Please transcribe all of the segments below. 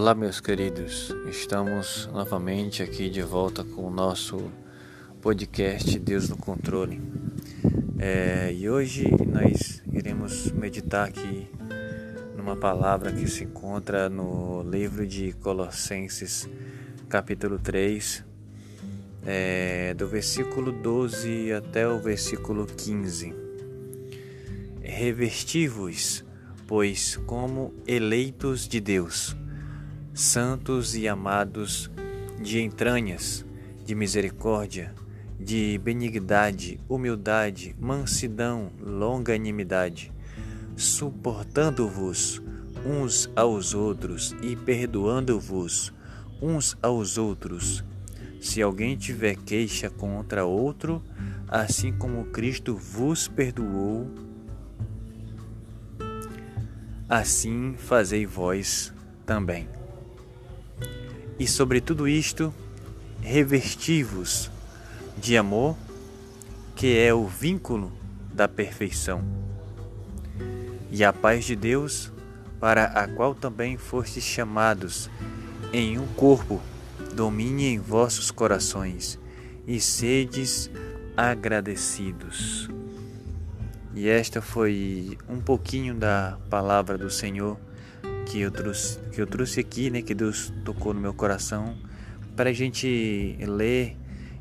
Olá, meus queridos. Estamos novamente aqui de volta com o nosso podcast Deus no Controle. É, e hoje nós iremos meditar aqui numa palavra que se encontra no livro de Colossenses, capítulo 3, é, do versículo 12 até o versículo 15. Revestivos, pois, como eleitos de Deus santos e amados de entranhas, de misericórdia, de benignidade, humildade, mansidão, longanimidade, suportando-vos uns aos outros e perdoando-vos uns aos outros. Se alguém tiver queixa contra outro, assim como Cristo vos perdoou, assim fazei vós também. E sobre tudo isto, revestivos de amor, que é o vínculo da perfeição. E a paz de Deus, para a qual também fostes chamados em um corpo, domine em vossos corações e sedes agradecidos. E esta foi um pouquinho da palavra do Senhor que eu trouxe, que eu trouxe aqui, né, que Deus tocou no meu coração, para a gente ler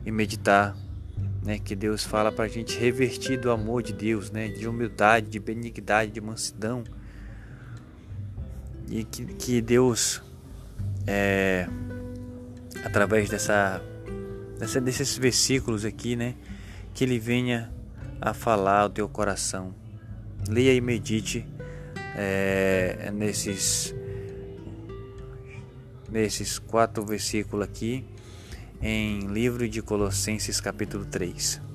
e meditar, né, que Deus fala para a gente revertir do amor de Deus, né, de humildade, de benignidade, de mansidão, e que, que Deus, é, através dessa, dessa, desses versículos aqui, né, que Ele venha a falar ao teu coração. Leia e medite é, nesses, nesses quatro versículos aqui em livro de Colossenses capítulo 3.